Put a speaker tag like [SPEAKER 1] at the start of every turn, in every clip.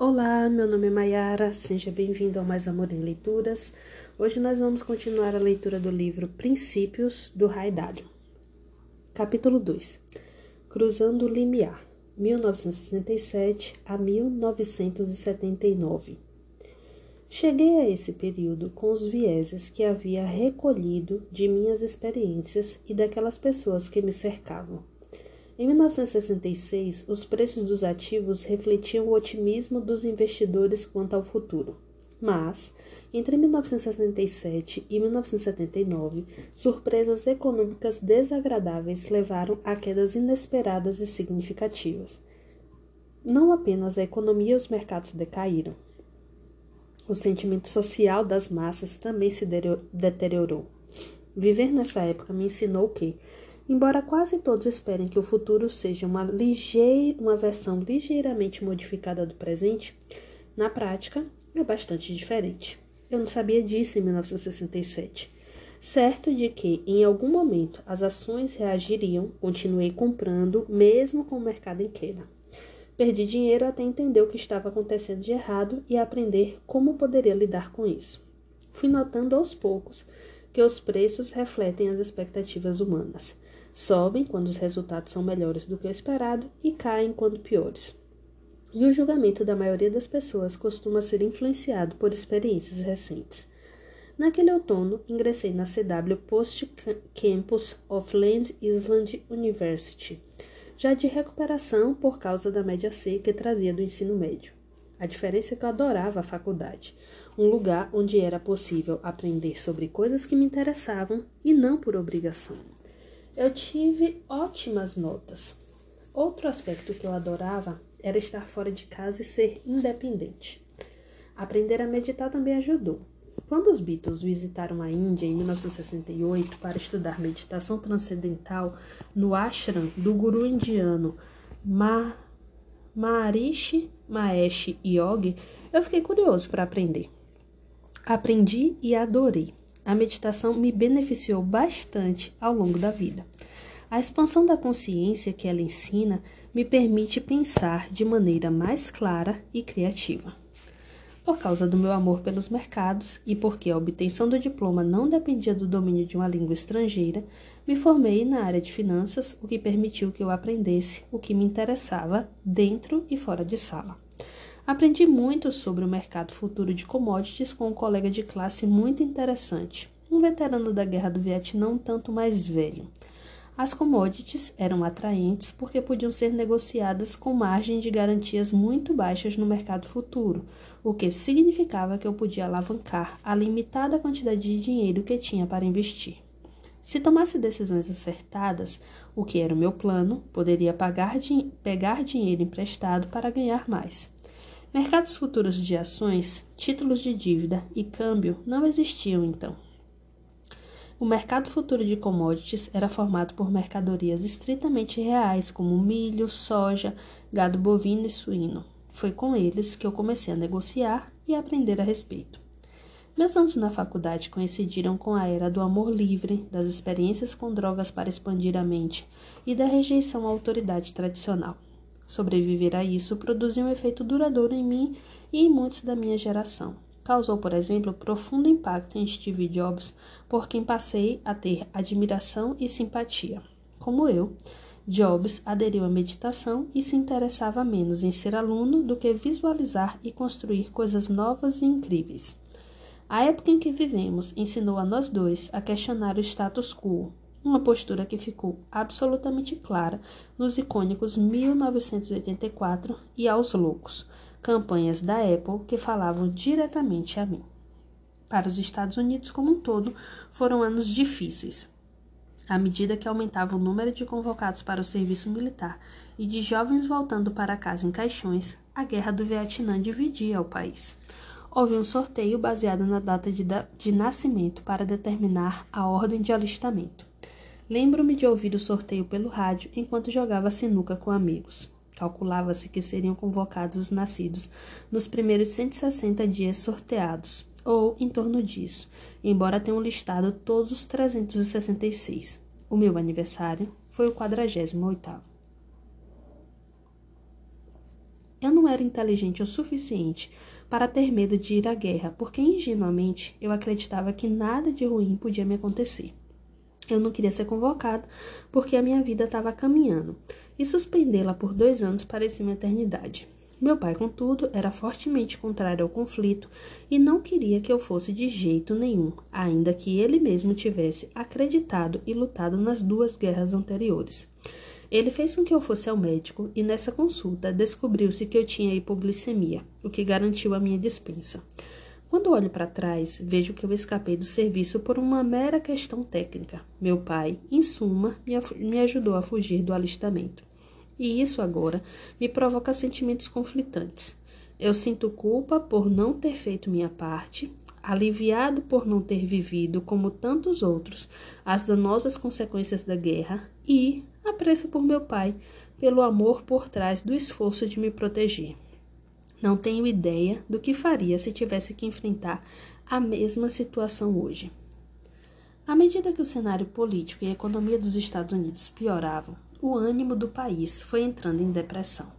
[SPEAKER 1] Olá, meu nome é Mayara, seja bem-vindo ao Mais Amor em Leituras. Hoje nós vamos continuar a leitura do livro Princípios do Raidalho. Capítulo 2 Cruzando o Limiar, 1967 a 1979. Cheguei a esse período com os vieses que havia recolhido de minhas experiências e daquelas pessoas que me cercavam. Em 1966, os preços dos ativos refletiam o otimismo dos investidores quanto ao futuro. Mas, entre 1967 e 1979, surpresas econômicas desagradáveis levaram a quedas inesperadas e significativas. Não apenas a economia e os mercados decaíram. O sentimento social das massas também se deteriorou. Viver nessa época me ensinou que, Embora quase todos esperem que o futuro seja uma, uma versão ligeiramente modificada do presente, na prática é bastante diferente. Eu não sabia disso em 1967. Certo de que, em algum momento, as ações reagiriam, continuei comprando, mesmo com o mercado em queda. Perdi dinheiro até entender o que estava acontecendo de errado e aprender como poderia lidar com isso. Fui notando aos poucos que os preços refletem as expectativas humanas. Sobem quando os resultados são melhores do que o esperado e caem quando piores. E o julgamento da maioria das pessoas costuma ser influenciado por experiências recentes. Naquele outono, ingressei na CW Post Campus of Land Island University, já de recuperação por causa da média C que trazia do ensino médio. A diferença é que eu adorava a faculdade, um lugar onde era possível aprender sobre coisas que me interessavam e não por obrigação. Eu tive ótimas notas. Outro aspecto que eu adorava era estar fora de casa e ser independente. Aprender a meditar também ajudou. Quando os Beatles visitaram a Índia em 1968 para estudar meditação transcendental no ashram do guru indiano Ma Maharishi Mahesh Yogi, eu fiquei curioso para aprender. Aprendi e adorei. A meditação me beneficiou bastante ao longo da vida. A expansão da consciência que ela ensina me permite pensar de maneira mais clara e criativa. Por causa do meu amor pelos mercados e porque a obtenção do diploma não dependia do domínio de uma língua estrangeira, me formei na área de finanças, o que permitiu que eu aprendesse o que me interessava dentro e fora de sala. Aprendi muito sobre o mercado futuro de commodities com um colega de classe muito interessante, um veterano da Guerra do Vietnã um tanto mais velho. As commodities eram atraentes porque podiam ser negociadas com margem de garantias muito baixas no mercado futuro, o que significava que eu podia alavancar a limitada quantidade de dinheiro que tinha para investir. Se tomasse decisões acertadas, o que era o meu plano, poderia pagar, pegar dinheiro emprestado para ganhar mais. Mercados futuros de ações, títulos de dívida e câmbio não existiam então. O mercado futuro de commodities era formado por mercadorias estritamente reais, como milho, soja, gado bovino e suíno. Foi com eles que eu comecei a negociar e a aprender a respeito. Meus anos na faculdade coincidiram com a era do amor livre, das experiências com drogas para expandir a mente e da rejeição à autoridade tradicional. Sobreviver a isso produziu um efeito duradouro em mim e em muitos da minha geração. Causou, por exemplo, profundo impacto em Steve Jobs, por quem passei a ter admiração e simpatia. Como eu, Jobs aderiu à meditação e se interessava menos em ser aluno do que visualizar e construir coisas novas e incríveis. A época em que vivemos ensinou a nós dois a questionar o status quo, uma postura que ficou absolutamente clara nos icônicos 1984 e Aos Loucos, campanhas da Apple que falavam diretamente a mim. Para os Estados Unidos como um todo, foram anos difíceis. À medida que aumentava o número de convocados para o serviço militar e de jovens voltando para casa em caixões, a guerra do Vietnã dividia o país houve um sorteio baseado na data de, de, nascimento para determinar a ordem de alistamento. Lembro-me de ouvir o sorteio pelo rádio enquanto jogava sinuca com amigos. Calculava-se que seriam convocados os nascidos nos primeiros 160 dias sorteados, ou em torno disso, embora tenham listado todos os 366. O meu aniversário foi o 48º. Eu não era inteligente o suficiente para ter medo de ir à guerra, porque ingenuamente eu acreditava que nada de ruim podia me acontecer. Eu não queria ser convocado porque a minha vida estava caminhando, e suspendê-la por dois anos parecia uma eternidade. Meu pai, contudo, era fortemente contrário ao conflito e não queria que eu fosse de jeito nenhum, ainda que ele mesmo tivesse acreditado e lutado nas duas guerras anteriores. Ele fez com que eu fosse ao médico e nessa consulta descobriu-se que eu tinha hipoglicemia, o que garantiu a minha dispensa. Quando olho para trás, vejo que eu escapei do serviço por uma mera questão técnica. Meu pai, em suma, me ajudou a fugir do alistamento. E isso agora me provoca sentimentos conflitantes. Eu sinto culpa por não ter feito minha parte, aliviado por não ter vivido, como tantos outros, as danosas consequências da guerra e apreço por meu pai, pelo amor por trás do esforço de me proteger. Não tenho ideia do que faria se tivesse que enfrentar a mesma situação hoje. À medida que o cenário político e a economia dos Estados Unidos pioravam, o ânimo do país foi entrando em depressão.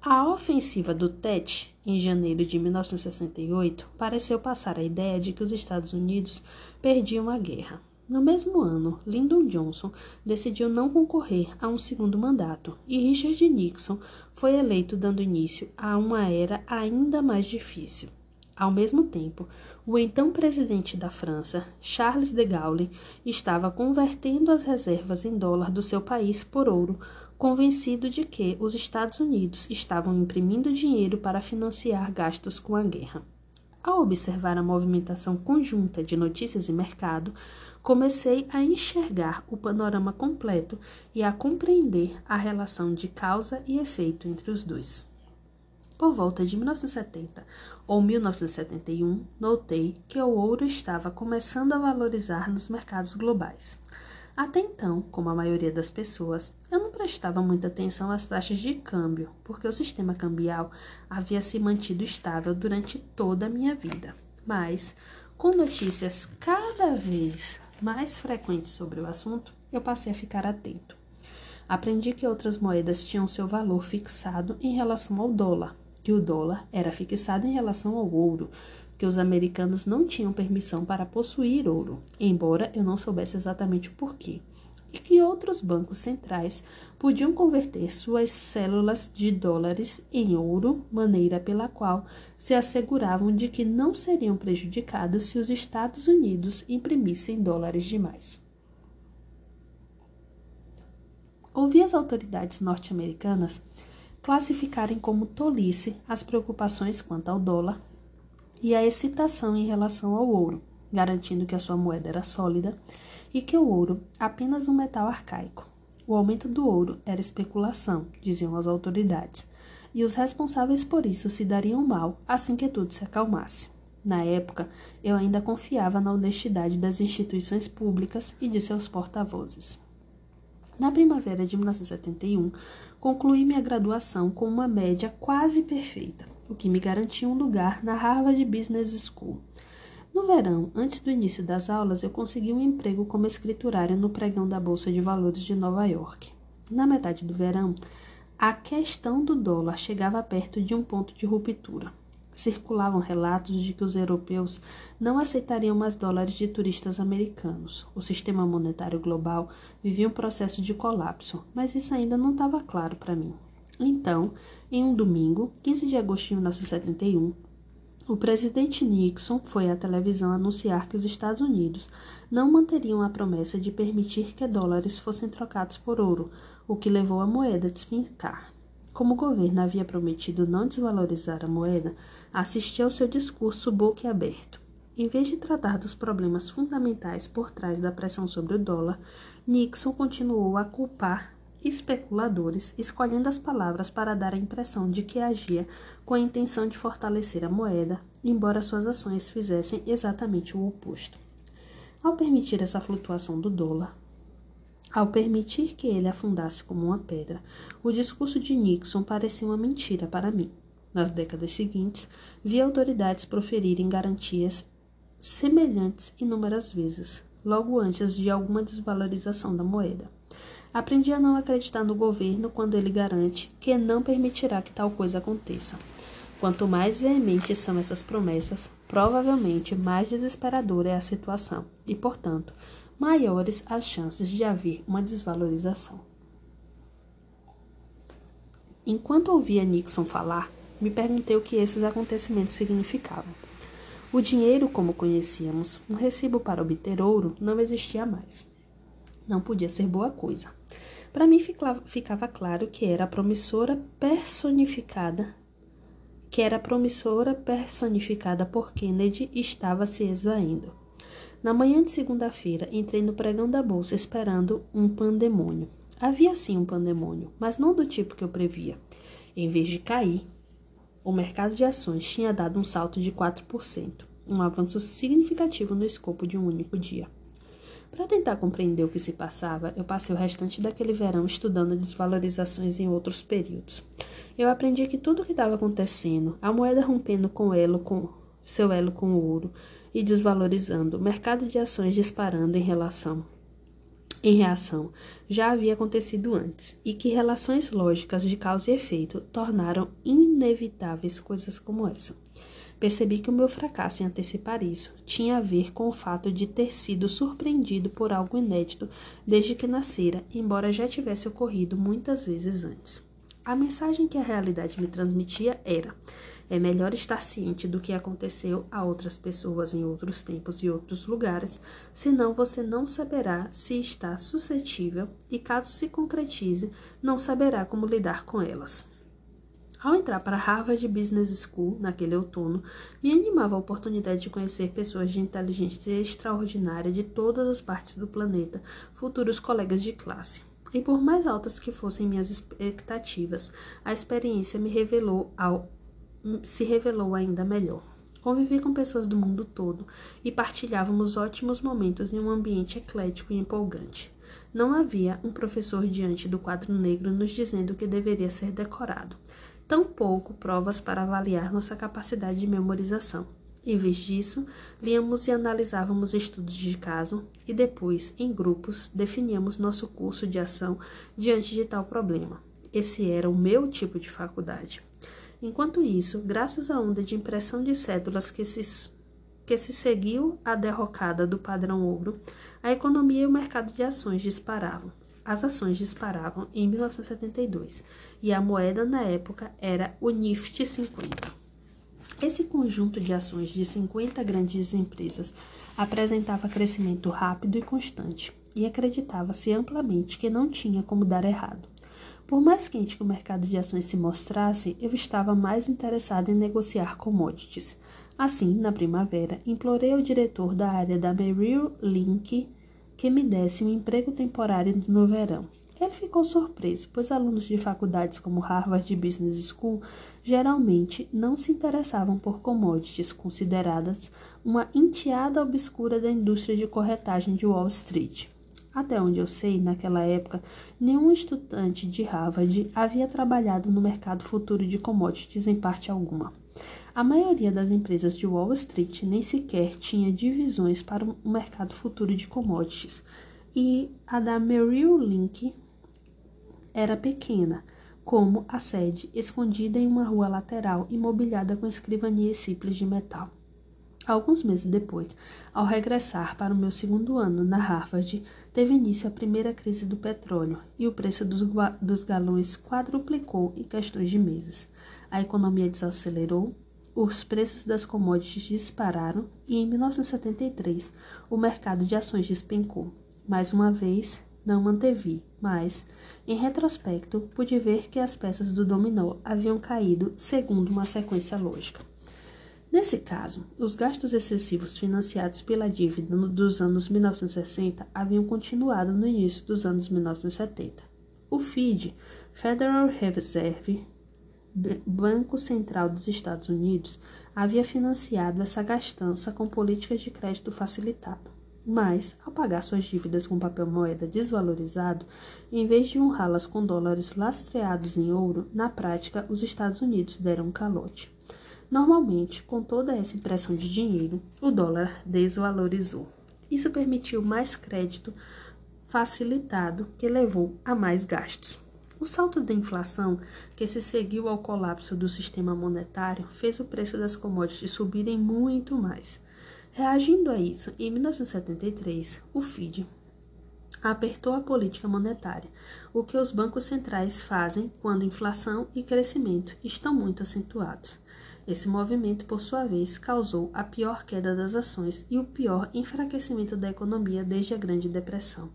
[SPEAKER 1] A ofensiva do Tet, em janeiro de 1968, pareceu passar a ideia de que os Estados Unidos perdiam a guerra. No mesmo ano, Lyndon Johnson decidiu não concorrer a um segundo mandato e Richard Nixon foi eleito, dando início a uma era ainda mais difícil. Ao mesmo tempo, o então presidente da França, Charles de Gaulle, estava convertendo as reservas em dólar do seu país por ouro, convencido de que os Estados Unidos estavam imprimindo dinheiro para financiar gastos com a guerra. Ao observar a movimentação conjunta de notícias e mercado, comecei a enxergar o panorama completo e a compreender a relação de causa e efeito entre os dois. Por volta de 1970 ou 1971, notei que o ouro estava começando a valorizar nos mercados globais. Até então, como a maioria das pessoas, eu não prestava muita atenção às taxas de câmbio, porque o sistema cambial havia se mantido estável durante toda a minha vida. Mas, com notícias cada vez mais frequentes sobre o assunto, eu passei a ficar atento. Aprendi que outras moedas tinham seu valor fixado em relação ao dólar, que o dólar era fixado em relação ao ouro, que os americanos não tinham permissão para possuir ouro, embora eu não soubesse exatamente o porquê, e que outros bancos centrais podiam converter suas células de dólares em ouro, maneira pela qual se asseguravam de que não seriam prejudicados se os Estados Unidos imprimissem dólares demais. Ouvi as autoridades norte-americanas classificarem como tolice as preocupações quanto ao dólar e a excitação em relação ao ouro, garantindo que a sua moeda era sólida e que o ouro apenas um metal arcaico. O aumento do ouro era especulação, diziam as autoridades, e os responsáveis por isso se dariam mal assim que tudo se acalmasse. Na época, eu ainda confiava na honestidade das instituições públicas e de seus porta-vozes. Na primavera de 1971, concluí minha graduação com uma média quase perfeita, o que me garantia um lugar na Harvard Business School. No verão, antes do início das aulas, eu consegui um emprego como escriturária no pregão da Bolsa de Valores de Nova York. Na metade do verão, a questão do dólar chegava perto de um ponto de ruptura circulavam relatos de que os europeus não aceitariam mais dólares de turistas americanos. O sistema monetário global vivia um processo de colapso, mas isso ainda não estava claro para mim. Então, em um domingo, 15 de agosto de 1971, o presidente Nixon foi à televisão anunciar que os Estados Unidos não manteriam a promessa de permitir que dólares fossem trocados por ouro, o que levou a moeda a despencar. Como o governo havia prometido não desvalorizar a moeda, assisti ao seu discurso boquiaberto. Em vez de tratar dos problemas fundamentais por trás da pressão sobre o dólar, Nixon continuou a culpar especuladores, escolhendo as palavras para dar a impressão de que agia com a intenção de fortalecer a moeda, embora suas ações fizessem exatamente o oposto. Ao permitir essa flutuação do dólar, ao permitir que ele afundasse como uma pedra, o discurso de Nixon parecia uma mentira para mim. Nas décadas seguintes, vi autoridades proferirem garantias semelhantes inúmeras vezes, logo antes de alguma desvalorização da moeda. Aprendi a não acreditar no governo quando ele garante que não permitirá que tal coisa aconteça. Quanto mais veementes são essas promessas, provavelmente mais desesperadora é a situação e, portanto, maiores as chances de haver uma desvalorização. Enquanto ouvia Nixon falar, me perguntei o que esses acontecimentos significavam. O dinheiro, como conhecíamos, um recibo para obter ouro, não existia mais. Não podia ser boa coisa. Para mim ficava claro que era a promissora personificada que era promissora personificada por Kennedy estava se esvaindo. Na manhã de segunda-feira, entrei no pregão da bolsa esperando um pandemônio. Havia sim um pandemônio, mas não do tipo que eu previa. Em vez de cair, o mercado de ações tinha dado um salto de 4%, um avanço significativo no escopo de um único dia. Para tentar compreender o que se passava, eu passei o restante daquele verão estudando desvalorizações em outros períodos. Eu aprendi que tudo o que estava acontecendo, a moeda rompendo com elo com seu elo com o ouro e desvalorizando, o mercado de ações disparando em relação em reação, já havia acontecido antes, e que relações lógicas de causa e efeito tornaram inevitáveis coisas como essa. Percebi que o meu fracasso em antecipar isso tinha a ver com o fato de ter sido surpreendido por algo inédito desde que nascera, embora já tivesse ocorrido muitas vezes antes. A mensagem que a realidade me transmitia era: é melhor estar ciente do que aconteceu a outras pessoas em outros tempos e outros lugares, senão você não saberá se está suscetível e, caso se concretize, não saberá como lidar com elas. Ao entrar para Harvard Business School naquele outono, me animava a oportunidade de conhecer pessoas de inteligência extraordinária de todas as partes do planeta, futuros colegas de classe. E por mais altas que fossem minhas expectativas, a experiência me revelou ao, se revelou ainda melhor. Convivi com pessoas do mundo todo e partilhávamos ótimos momentos em um ambiente eclético e empolgante. Não havia um professor diante do quadro negro nos dizendo que deveria ser decorado tampouco provas para avaliar nossa capacidade de memorização. Em vez disso, líamos e analisávamos estudos de caso e depois, em grupos, definíamos nosso curso de ação diante de tal problema. Esse era o meu tipo de faculdade. Enquanto isso, graças à onda de impressão de cédulas que se, que se seguiu à derrocada do padrão ouro, a economia e o mercado de ações disparavam. As ações disparavam em 1972 e a moeda na época era o Nifty 50. Esse conjunto de ações de 50 grandes empresas apresentava crescimento rápido e constante e acreditava-se amplamente que não tinha como dar errado. Por mais quente que o mercado de ações se mostrasse, eu estava mais interessado em negociar commodities. Assim, na primavera, implorei ao diretor da área da Merrill Link que me desse um emprego temporário no verão. Ele ficou surpreso, pois alunos de faculdades como Harvard Business School geralmente não se interessavam por commodities consideradas uma enteada obscura da indústria de corretagem de Wall Street. Até onde eu sei, naquela época, nenhum estudante de Harvard havia trabalhado no mercado futuro de commodities em parte alguma. A maioria das empresas de Wall Street nem sequer tinha divisões para o mercado futuro de commodities, e a da Merrill Link era pequena, como a sede, escondida em uma rua lateral e mobiliada com escrivanias simples de metal. Alguns meses depois, ao regressar para o meu segundo ano na Harvard, teve início a primeira crise do petróleo e o preço dos, dos galões quadruplicou em questões de meses. A economia desacelerou, os preços das commodities dispararam e em 1973 o mercado de ações despencou. Mais uma vez, não mantevi, mas, em retrospecto, pude ver que as peças do dominó haviam caído segundo uma sequência lógica. Nesse caso, os gastos excessivos financiados pela dívida dos anos 1960 haviam continuado no início dos anos 1970. O FID, Federal Reserve Banco Central dos Estados Unidos havia financiado essa gastança com políticas de crédito facilitado. Mas, ao pagar suas dívidas com papel moeda desvalorizado, em vez de honrá-las com dólares lastreados em ouro, na prática os Estados Unidos deram um calote. Normalmente, com toda essa impressão de dinheiro, o dólar desvalorizou. Isso permitiu mais crédito facilitado que levou a mais gastos. O salto da inflação, que se seguiu ao colapso do sistema monetário, fez o preço das commodities subirem muito mais. Reagindo a isso, em 1973, o FID apertou a política monetária, o que os bancos centrais fazem quando inflação e crescimento estão muito acentuados. Esse movimento, por sua vez, causou a pior queda das ações e o pior enfraquecimento da economia desde a Grande Depressão.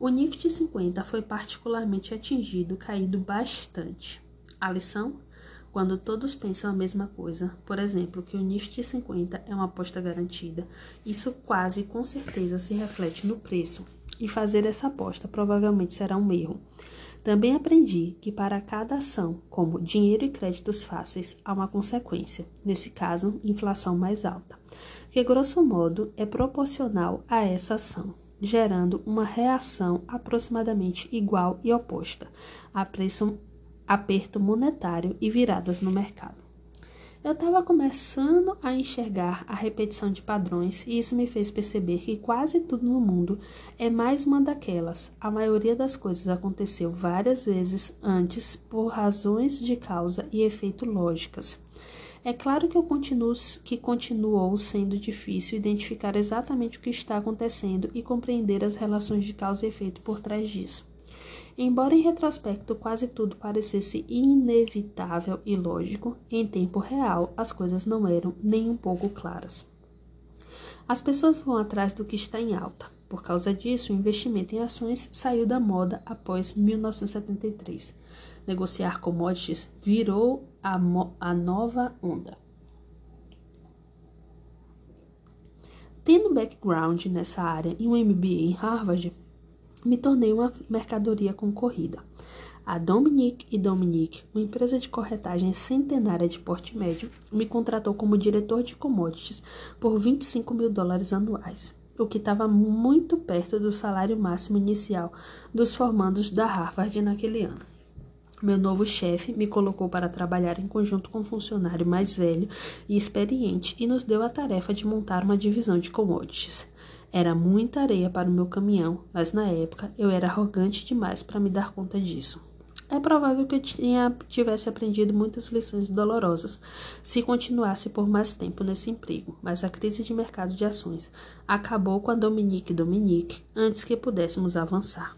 [SPEAKER 1] O Nifty 50 foi particularmente atingido, caído bastante. A lição? Quando todos pensam a mesma coisa, por exemplo, que o Nifty 50 é uma aposta garantida, isso quase com certeza se reflete no preço, e fazer essa aposta provavelmente será um erro. Também aprendi que para cada ação, como dinheiro e créditos fáceis, há uma consequência, nesse caso, inflação mais alta, que grosso modo é proporcional a essa ação, gerando uma reação aproximadamente igual e oposta a preço, aperto monetário e viradas no mercado. Eu estava começando a enxergar a repetição de padrões e isso me fez perceber que quase tudo no mundo é mais uma daquelas. A maioria das coisas aconteceu várias vezes antes por razões de causa e efeito lógicas. É claro que, continuo, que continuou sendo difícil identificar exatamente o que está acontecendo e compreender as relações de causa e efeito por trás disso. Embora em retrospecto quase tudo parecesse inevitável e lógico, em tempo real as coisas não eram nem um pouco claras. As pessoas vão atrás do que está em alta. Por causa disso, o investimento em ações saiu da moda após 1973. Negociar commodities virou a, a nova onda. Tendo background nessa área e um MBA em Harvard, me tornei uma mercadoria concorrida. A Dominique e Dominique, uma empresa de corretagem centenária de porte médio, me contratou como diretor de commodities por 25 mil dólares anuais, o que estava muito perto do salário máximo inicial dos formandos da Harvard naquele ano. Meu novo chefe me colocou para trabalhar em conjunto com um funcionário mais velho e experiente e nos deu a tarefa de montar uma divisão de commodities. Era muita areia para o meu caminhão, mas na época eu era arrogante demais para me dar conta disso. É provável que eu tinha, tivesse aprendido muitas lições dolorosas se continuasse por mais tempo nesse emprego, mas a crise de mercado de ações acabou com a Dominique Dominique antes que pudéssemos avançar.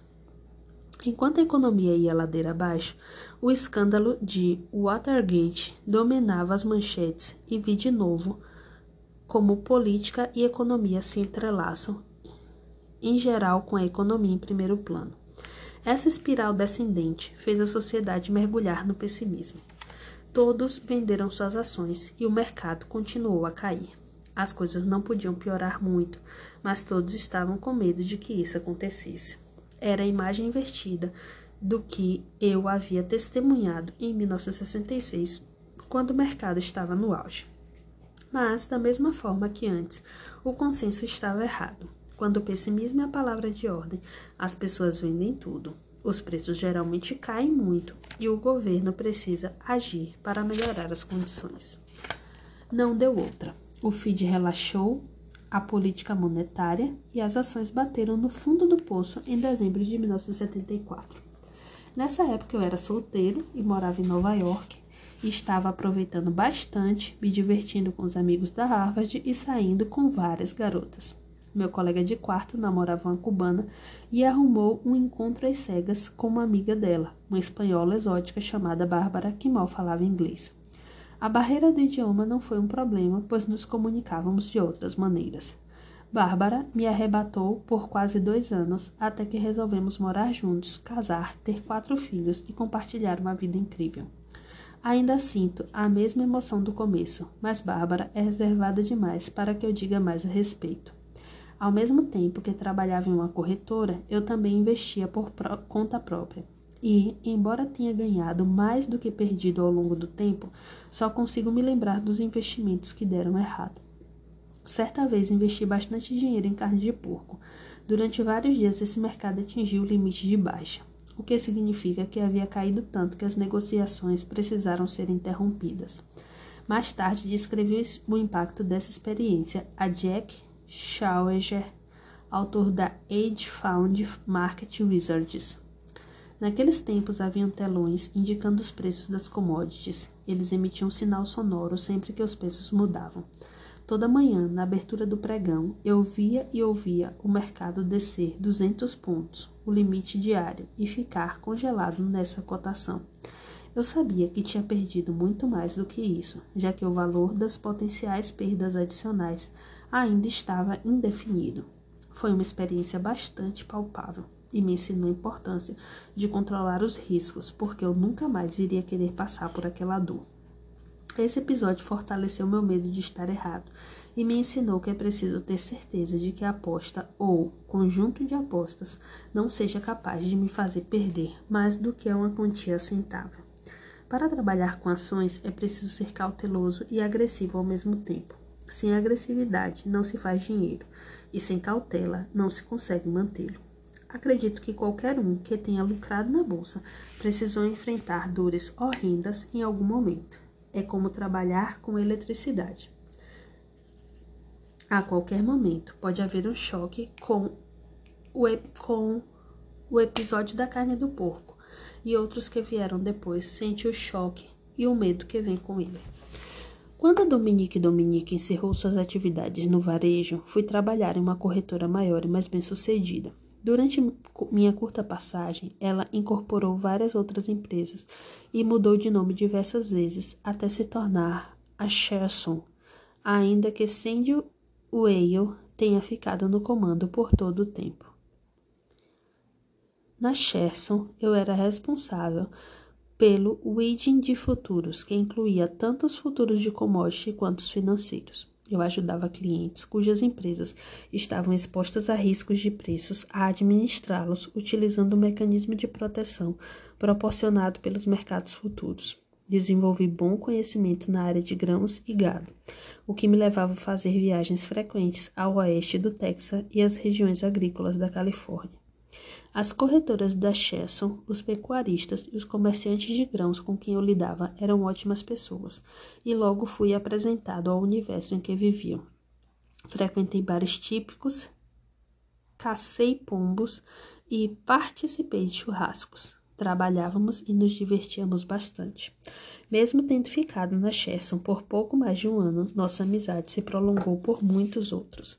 [SPEAKER 1] Enquanto a economia ia ladeira abaixo, o escândalo de Watergate dominava as manchetes e vi de novo como política e economia se entrelaçam, em geral com a economia em primeiro plano. Essa espiral descendente fez a sociedade mergulhar no pessimismo. Todos venderam suas ações e o mercado continuou a cair. As coisas não podiam piorar muito, mas todos estavam com medo de que isso acontecesse. Era a imagem invertida do que eu havia testemunhado em 1966, quando o mercado estava no auge. Mas, da mesma forma que antes, o consenso estava errado. Quando o pessimismo é a palavra de ordem, as pessoas vendem tudo. Os preços geralmente caem muito e o governo precisa agir para melhorar as condições. Não deu outra. O FID relaxou a política monetária e as ações bateram no fundo do poço em dezembro de 1974. Nessa época eu era solteiro e morava em Nova York e estava aproveitando bastante, me divertindo com os amigos da Harvard e saindo com várias garotas. Meu colega de quarto namorava uma cubana e arrumou um encontro às cegas com uma amiga dela, uma espanhola exótica chamada Bárbara, que mal falava inglês. A barreira do idioma não foi um problema, pois nos comunicávamos de outras maneiras. Bárbara me arrebatou por quase dois anos, até que resolvemos morar juntos, casar, ter quatro filhos e compartilhar uma vida incrível. Ainda sinto a mesma emoção do começo, mas Bárbara é reservada demais para que eu diga mais a respeito. Ao mesmo tempo que trabalhava em uma corretora, eu também investia por conta própria. E, embora tenha ganhado mais do que perdido ao longo do tempo, só consigo me lembrar dos investimentos que deram errado. Certa vez investi bastante dinheiro em carne de porco. Durante vários dias esse mercado atingiu o limite de baixa o que significa que havia caído tanto que as negociações precisaram ser interrompidas. Mais tarde, descreveu o impacto dessa experiência a Jack Schauer, autor da Age Found Market Wizards. Naqueles tempos haviam telões indicando os preços das commodities. Eles emitiam um sinal sonoro sempre que os preços mudavam. Toda manhã, na abertura do pregão, eu via e ouvia o mercado descer 200 pontos, o limite diário, e ficar congelado nessa cotação. Eu sabia que tinha perdido muito mais do que isso, já que o valor das potenciais perdas adicionais ainda estava indefinido. Foi uma experiência bastante palpável e me ensinou a importância de controlar os riscos, porque eu nunca mais iria querer passar por aquela dor. Esse episódio fortaleceu meu medo de estar errado e me ensinou que é preciso ter certeza de que a aposta ou conjunto de apostas não seja capaz de me fazer perder mais do que uma quantia aceitável. Para trabalhar com ações é preciso ser cauteloso e agressivo ao mesmo tempo. Sem agressividade não se faz dinheiro e sem cautela não se consegue mantê-lo. Acredito que qualquer um que tenha lucrado na bolsa precisou enfrentar dores horrendas em algum momento. É como trabalhar com eletricidade. A qualquer momento pode haver um choque com o, com o episódio da carne do porco, e outros que vieram depois sentem o choque e o medo que vem com ele. Quando a Dominique Dominique encerrou suas atividades no varejo, fui trabalhar em uma corretora maior e mais bem-sucedida. Durante minha curta passagem, ela incorporou várias outras empresas e mudou de nome diversas vezes até se tornar a Sherson, ainda que Sandy Whale tenha ficado no comando por todo o tempo. Na Sherson, eu era responsável pelo Weeding de futuros, que incluía tanto os futuros de commodity quanto os financeiros. Eu ajudava clientes cujas empresas estavam expostas a riscos de preços a administrá-los utilizando o mecanismo de proteção proporcionado pelos mercados futuros. Desenvolvi bom conhecimento na área de grãos e gado, o que me levava a fazer viagens frequentes ao oeste do Texas e às regiões agrícolas da Califórnia. As corretoras da Chesson, os pecuaristas e os comerciantes de grãos com quem eu lidava eram ótimas pessoas, e logo fui apresentado ao universo em que viviam. Frequentei bares típicos, cacei pombos e participei de churrascos. Trabalhávamos e nos divertíamos bastante. Mesmo tendo ficado na Chesson por pouco mais de um ano, nossa amizade se prolongou por muitos outros.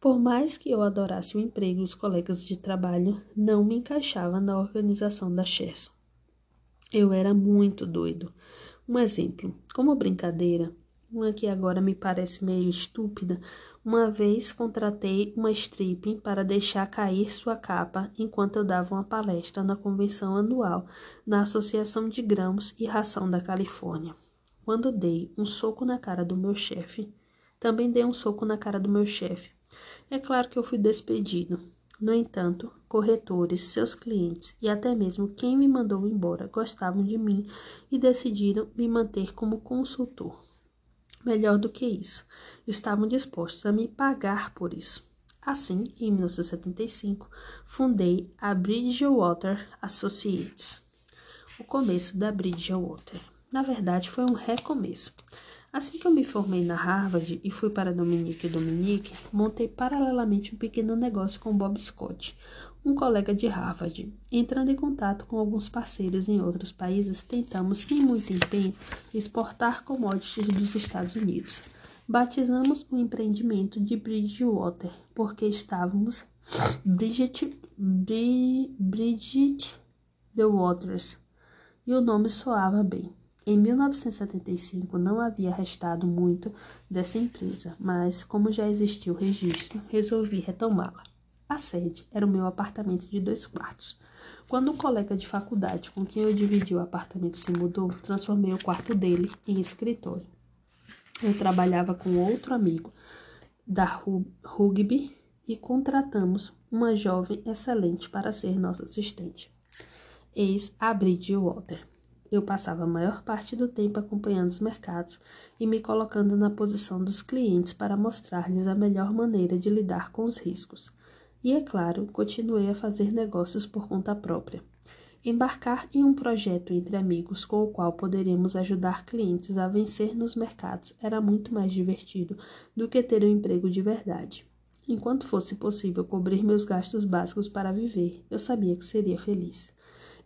[SPEAKER 1] Por mais que eu adorasse o emprego e os colegas de trabalho, não me encaixava na organização da Sherson. Eu era muito doido. Um exemplo, como brincadeira, uma que agora me parece meio estúpida, uma vez contratei uma stripping para deixar cair sua capa enquanto eu dava uma palestra na convenção anual na Associação de Grãos e Ração da Califórnia. Quando dei um soco na cara do meu chefe, também dei um soco na cara do meu chefe, é claro que eu fui despedido. No entanto, corretores, seus clientes e até mesmo quem me mandou embora gostavam de mim e decidiram me manter como consultor. Melhor do que isso, estavam dispostos a me pagar por isso. Assim, em 1975, fundei a Bridgewater Associates. O começo da Bridgewater. Na verdade, foi um recomeço. Assim que eu me formei na Harvard e fui para Dominique Dominique, montei paralelamente um pequeno negócio com Bob Scott, um colega de Harvard. Entrando em contato com alguns parceiros em outros países, tentamos, sem muito empenho, exportar commodities dos Estados Unidos. Batizamos o empreendimento de Bridgewater, porque estávamos Bridget, Bridget The Waters, e o nome soava bem. Em 1975 não havia restado muito dessa empresa, mas como já existia o registro, resolvi retomá-la. A sede era o meu apartamento de dois quartos. Quando um colega de faculdade com quem eu dividi o apartamento se mudou, transformei o quarto dele em escritório. Eu trabalhava com outro amigo da rugby e contratamos uma jovem excelente para ser nossa assistente. Eis a Bridgewater. Eu passava a maior parte do tempo acompanhando os mercados e me colocando na posição dos clientes para mostrar-lhes a melhor maneira de lidar com os riscos. E, é claro, continuei a fazer negócios por conta própria. Embarcar em um projeto entre amigos com o qual poderíamos ajudar clientes a vencer nos mercados era muito mais divertido do que ter um emprego de verdade. Enquanto fosse possível cobrir meus gastos básicos para viver, eu sabia que seria feliz.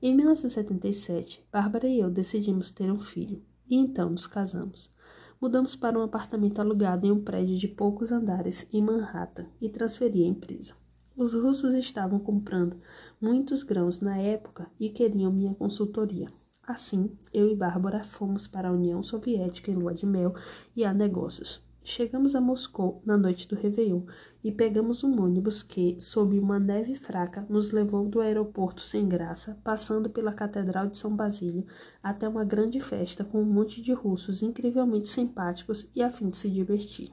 [SPEAKER 1] Em 1977, Bárbara e eu decidimos ter um filho, e então nos casamos. Mudamos para um apartamento alugado em um prédio de poucos andares em Manhattan e transferi a empresa. Os russos estavam comprando muitos grãos na época e queriam minha consultoria. Assim, eu e Bárbara fomos para a União Soviética em lua de mel e a negócios. Chegamos a Moscou na noite do Réveillon e pegamos um ônibus que, sob uma neve fraca, nos levou do aeroporto sem graça, passando pela Catedral de São Basílio, até uma grande festa com um monte de russos incrivelmente simpáticos e a fim de se divertir.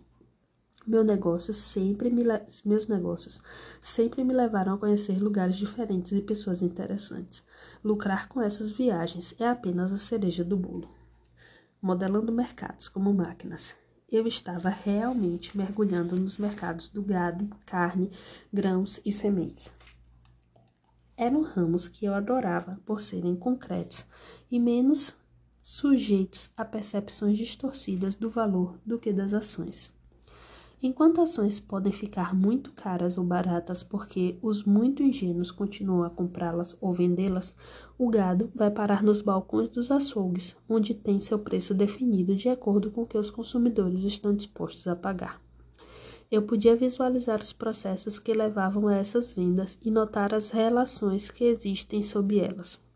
[SPEAKER 1] Meu negócio sempre me meus negócios sempre me levaram a conhecer lugares diferentes e pessoas interessantes. Lucrar com essas viagens é apenas a cereja do bolo. Modelando mercados como máquinas eu estava realmente mergulhando nos mercados do gado, carne, grãos e sementes. Eram ramos que eu adorava por serem concretos e menos sujeitos a percepções distorcidas do valor do que das ações. Enquanto ações podem ficar muito caras ou baratas porque os muito ingênuos continuam a comprá-las ou vendê-las, o gado vai parar nos balcões dos açougues, onde tem seu preço definido de acordo com o que os consumidores estão dispostos a pagar. Eu podia visualizar os processos que levavam a essas vendas e notar as relações que existem sob elas.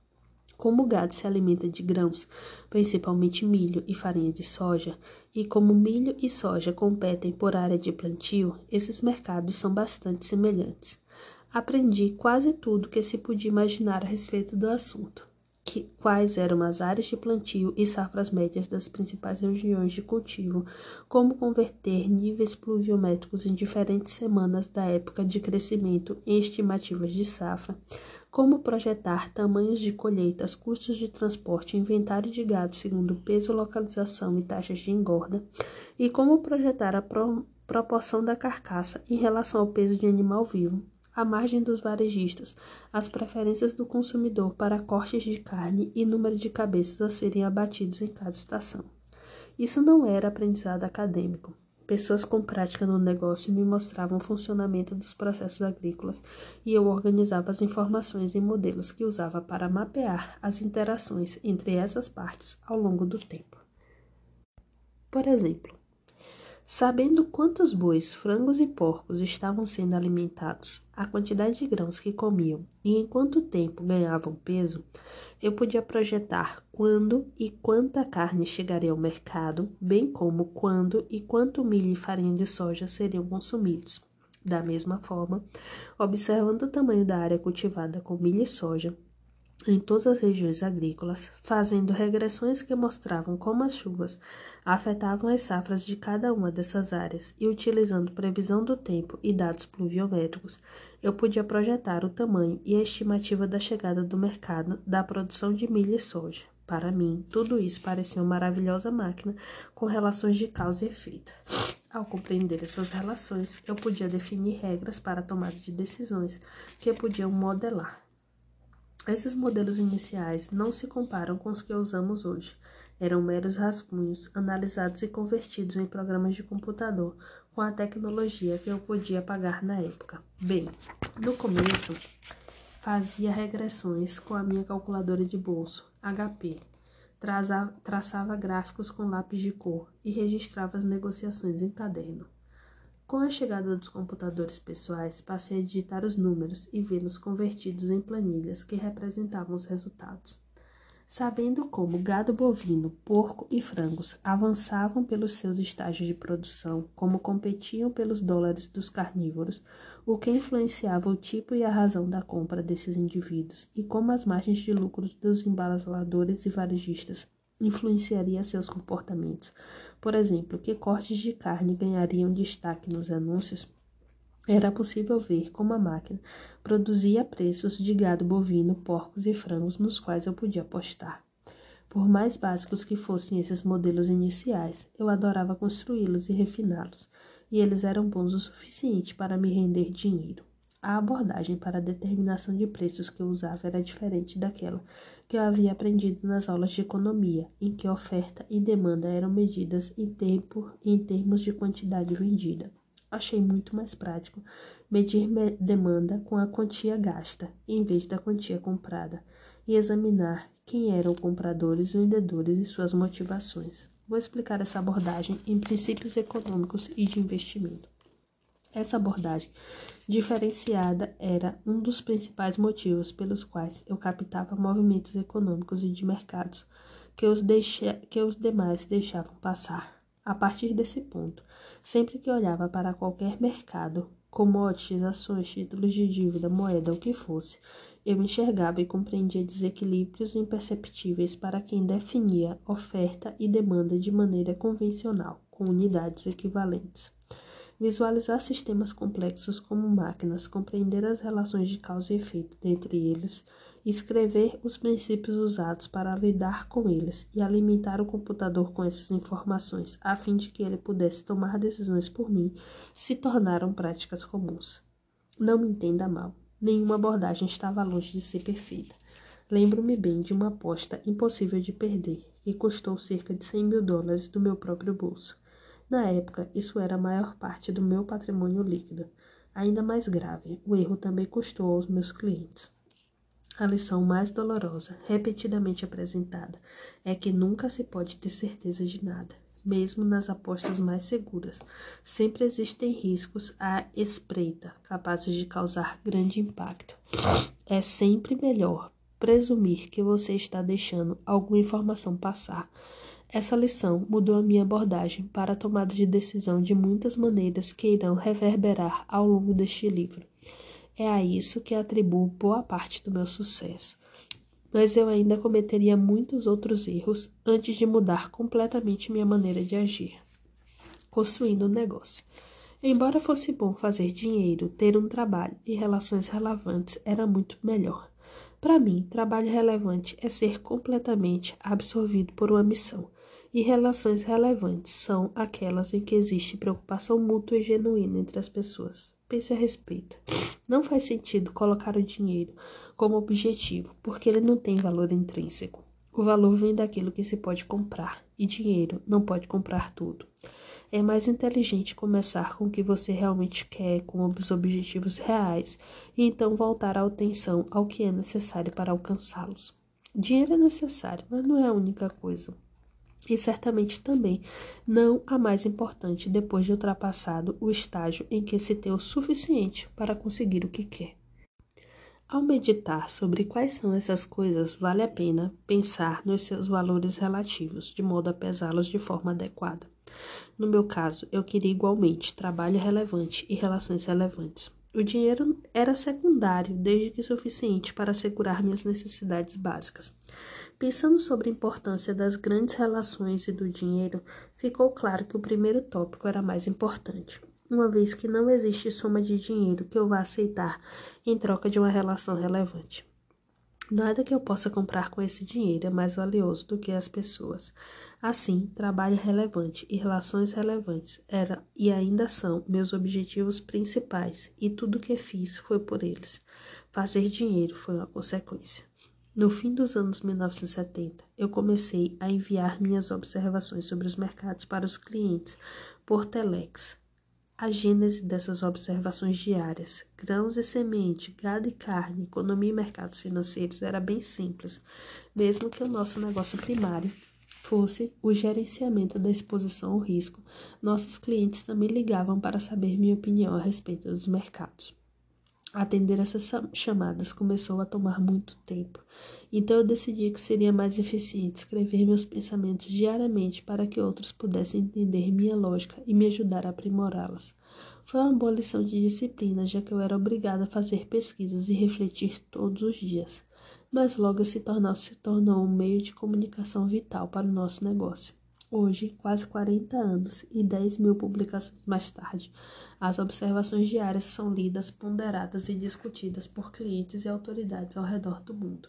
[SPEAKER 1] Como o gado se alimenta de grãos, principalmente milho e farinha de soja, e como milho e soja competem por área de plantio, esses mercados são bastante semelhantes. Aprendi quase tudo que se podia imaginar a respeito do assunto. Que, quais eram as áreas de plantio e safras médias das principais regiões de cultivo, como converter níveis pluviométricos em diferentes semanas da época de crescimento em estimativas de safra, como projetar tamanhos de colheitas, custos de transporte, inventário de gado segundo peso, localização e taxas de engorda, e como projetar a pro proporção da carcaça em relação ao peso de animal vivo, a margem dos varejistas, as preferências do consumidor para cortes de carne e número de cabeças a serem abatidos em cada estação. Isso não era aprendizado acadêmico, Pessoas com prática no negócio me mostravam o funcionamento dos processos agrícolas e eu organizava as informações em modelos que usava para mapear as interações entre essas partes ao longo do tempo. Por exemplo, Sabendo quantos bois, frangos e porcos estavam sendo alimentados, a quantidade de grãos que comiam e em quanto tempo ganhavam peso, eu podia projetar quando e quanta carne chegaria ao mercado, bem como quando e quanto milho e farinha de soja seriam consumidos. Da mesma forma, observando o tamanho da área cultivada com milho e soja, em todas as regiões agrícolas, fazendo regressões que mostravam como as chuvas afetavam as safras de cada uma dessas áreas e utilizando previsão do tempo e dados pluviométricos, eu podia projetar o tamanho e a estimativa da chegada do mercado da produção de milho e soja. Para mim, tudo isso parecia uma maravilhosa máquina com relações de causa e efeito. Ao compreender essas relações, eu podia definir regras para a tomada de decisões que podiam modelar esses modelos iniciais não se comparam com os que usamos hoje. Eram meros rascunhos, analisados e convertidos em programas de computador com a tecnologia que eu podia pagar na época. Bem, no começo, fazia regressões com a minha calculadora de bolso, HP, traçava gráficos com lápis de cor e registrava as negociações em caderno. Com a chegada dos computadores pessoais, passei a digitar os números e vê-los convertidos em planilhas que representavam os resultados. Sabendo como gado bovino, porco e frangos avançavam pelos seus estágios de produção, como competiam pelos dólares dos carnívoros, o que influenciava o tipo e a razão da compra desses indivíduos, e como as margens de lucro dos embaladores e varejistas influenciaria seus comportamentos. Por exemplo, que cortes de carne ganhariam destaque nos anúncios? Era possível ver como a máquina produzia preços de gado bovino, porcos e frangos nos quais eu podia apostar. Por mais básicos que fossem esses modelos iniciais, eu adorava construí-los e refiná-los, e eles eram bons o suficiente para me render dinheiro. A abordagem para a determinação de preços que eu usava era diferente daquela que eu havia aprendido nas aulas de economia, em que oferta e demanda eram medidas em tempo em termos de quantidade vendida. Achei muito mais prático medir demanda com a quantia gasta, em vez da quantia comprada, e examinar quem eram compradores, vendedores e suas motivações. Vou explicar essa abordagem em princípios econômicos e de investimento. Essa abordagem diferenciada era um dos principais motivos pelos quais eu captava movimentos econômicos e de mercados que os, que os demais deixavam passar. A partir desse ponto, sempre que olhava para qualquer mercado, commodities, ações, títulos de dívida, moeda, o que fosse, eu enxergava e compreendia desequilíbrios imperceptíveis para quem definia oferta e demanda de maneira convencional, com unidades equivalentes. Visualizar sistemas complexos como máquinas, compreender as relações de causa e efeito dentre eles, escrever os princípios usados para lidar com eles e alimentar o computador com essas informações, a fim de que ele pudesse tomar decisões por mim, se tornaram práticas comuns. Não me entenda mal, nenhuma abordagem estava longe de ser perfeita. Lembro-me bem de uma aposta impossível de perder, que custou cerca de 100 mil dólares do meu próprio bolso. Na época, isso era a maior parte do meu patrimônio líquido. Ainda mais grave, o erro também custou aos meus clientes. A lição mais dolorosa, repetidamente apresentada, é que nunca se pode ter certeza de nada. Mesmo nas apostas mais seguras, sempre existem riscos à espreita, capazes de causar grande impacto. É sempre melhor presumir que você está deixando alguma informação passar. Essa lição mudou a minha abordagem para a tomada de decisão de muitas maneiras que irão reverberar ao longo deste livro. É a isso que atribuo boa parte do meu sucesso. Mas eu ainda cometeria muitos outros erros antes de mudar completamente minha maneira de agir. Construindo um negócio. Embora fosse bom fazer dinheiro, ter um trabalho e relações relevantes era muito melhor. Para mim, trabalho relevante é ser completamente absorvido por uma missão, e relações relevantes são aquelas em que existe preocupação mútua e genuína entre as pessoas. Pense a respeito. Não faz sentido colocar o dinheiro como objetivo, porque ele não tem valor intrínseco. O valor vem daquilo que se pode comprar, e dinheiro não pode comprar tudo. É mais inteligente começar com o que você realmente quer, com os objetivos reais, e então voltar a atenção ao que é necessário para alcançá-los. Dinheiro é necessário, mas não é a única coisa e certamente também não a mais importante depois de ultrapassado o estágio em que se tem o suficiente para conseguir o que quer. Ao meditar sobre quais são essas coisas, vale a pena pensar nos seus valores relativos, de modo a pesá-los de forma adequada. No meu caso, eu queria igualmente trabalho relevante e relações relevantes. O dinheiro era secundário, desde que suficiente para assegurar minhas necessidades básicas. Pensando sobre a importância das grandes relações e do dinheiro, ficou claro que o primeiro tópico era mais importante, uma vez que não existe soma de dinheiro que eu vá aceitar em troca de uma relação relevante. Nada que eu possa comprar com esse dinheiro é mais valioso do que as pessoas. Assim, trabalho relevante e relações relevantes eram e ainda são meus objetivos principais, e tudo que fiz foi por eles. Fazer dinheiro foi uma consequência. No fim dos anos 1970, eu comecei a enviar minhas observações sobre os mercados para os clientes por telex. A gênese dessas observações diárias, grãos e semente, gado e carne, economia e mercados financeiros era bem simples, mesmo que o nosso negócio primário fosse o gerenciamento da exposição ao risco, nossos clientes também ligavam para saber minha opinião a respeito dos mercados. Atender essas chamadas começou a tomar muito tempo, então eu decidi que seria mais eficiente escrever meus pensamentos diariamente para que outros pudessem entender minha lógica e me ajudar a aprimorá-las. Foi uma boa lição de disciplina, já que eu era obrigada a fazer pesquisas e refletir todos os dias, mas logo se tornou, se tornou um meio de comunicação vital para o nosso negócio. Hoje, quase 40 anos e 10 mil publicações mais tarde, as observações diárias são lidas, ponderadas e discutidas por clientes e autoridades ao redor do mundo.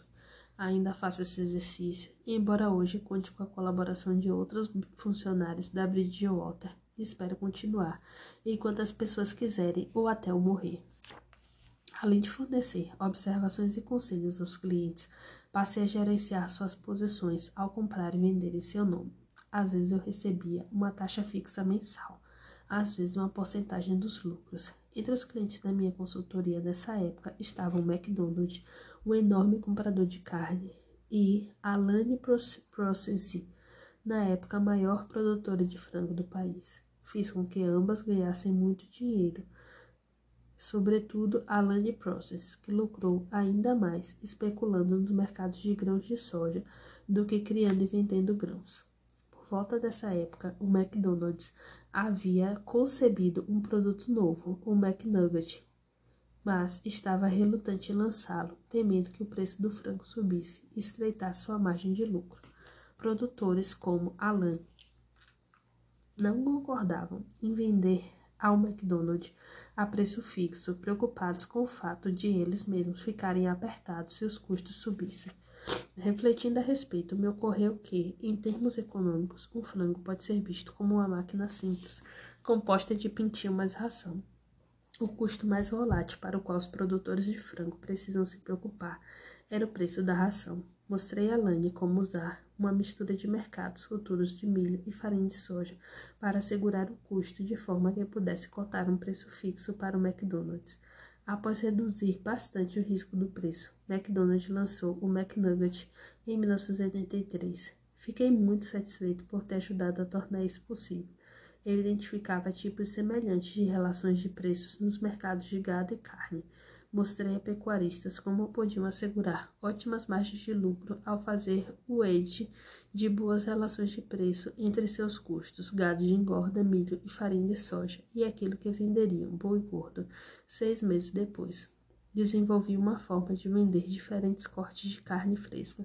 [SPEAKER 1] Ainda faço esse exercício, embora hoje conte com a colaboração de outros funcionários da Bridgewater, espero continuar, enquanto as pessoas quiserem ou até eu morrer. Além de fornecer observações e conselhos aos clientes, passei a gerenciar suas posições ao comprar e vender em seu nome. Às vezes eu recebia uma taxa fixa mensal. às vezes uma porcentagem dos lucros. Entre os clientes da minha consultoria nessa época estavam o McDonald's, um enorme comprador de carne, e a Lane Processing, na época a maior produtora de frango do país. Fiz com que ambas ganhassem muito dinheiro, sobretudo a Lane Process, que lucrou ainda mais especulando nos mercados de grãos de soja do que criando e vendendo grãos. Volta dessa época, o McDonald's havia concebido um produto novo, o McNugget, mas estava relutante em lançá-lo, temendo que o preço do frango subisse e estreitasse sua margem de lucro. Produtores como Alan não concordavam em vender ao McDonald's a preço fixo, preocupados com o fato de eles mesmos ficarem apertados se os custos subissem. Refletindo a respeito, me ocorreu que, em termos econômicos, um frango pode ser visto como uma máquina simples, composta de pintinho mais ração. O custo mais volátil para o qual os produtores de frango precisam se preocupar era o preço da ração. Mostrei a Lane como usar uma mistura de mercados futuros de milho e farinha de soja para assegurar o custo de forma que pudesse cotar um preço fixo para o McDonald's. Após reduzir bastante o risco do preço, McDonald's lançou o McNugget em 1983. Fiquei muito satisfeito por ter ajudado a tornar isso possível eu identificava tipos semelhantes de relações de preços nos mercados de gado e carne. Mostrei a pecuaristas como podiam assegurar ótimas margens de lucro ao fazer o edge de boas relações de preço entre seus custos, gado de engorda, milho e farinha de soja, e aquilo que venderiam, boi gordo, seis meses depois. Desenvolvi uma forma de vender diferentes cortes de carne fresca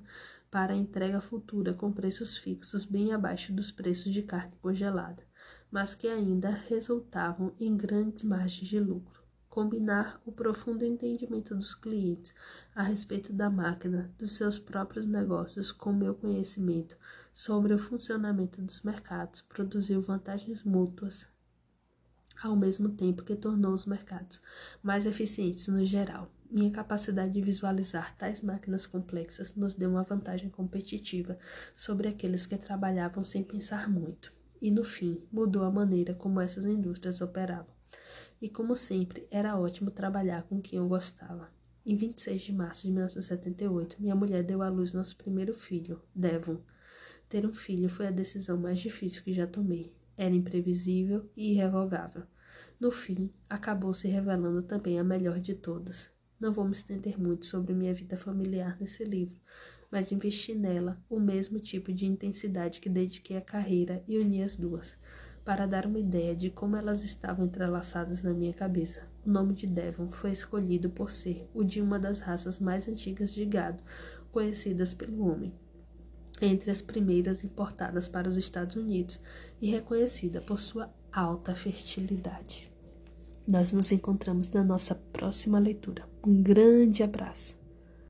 [SPEAKER 1] para entrega futura com preços fixos bem abaixo dos preços de carne congelada mas que ainda resultavam em grandes margens de lucro. Combinar o profundo entendimento dos clientes a respeito da máquina, dos seus próprios negócios, com meu conhecimento sobre o funcionamento dos mercados produziu vantagens mútuas, ao mesmo tempo que tornou os mercados mais eficientes no geral. Minha capacidade de visualizar tais máquinas complexas nos deu uma vantagem competitiva sobre aqueles que trabalhavam sem pensar muito e, no fim, mudou a maneira como essas indústrias operavam. E, como sempre, era ótimo trabalhar com quem eu gostava. Em 26 de março de 1978, minha mulher deu à luz nosso primeiro filho, Devon. Ter um filho foi a decisão mais difícil que já tomei. Era imprevisível e irrevogável. No fim, acabou se revelando também a melhor de todas. Não vou me estender muito sobre minha vida familiar nesse livro, mas investi nela o mesmo tipo de intensidade que dediquei à carreira e uni as duas, para dar uma ideia de como elas estavam entrelaçadas na minha cabeça. O nome de Devon foi escolhido por ser o de uma das raças mais antigas de gado conhecidas pelo homem, entre as primeiras importadas para os Estados Unidos e reconhecida por sua alta fertilidade. Nós nos encontramos na nossa próxima leitura. Um grande abraço.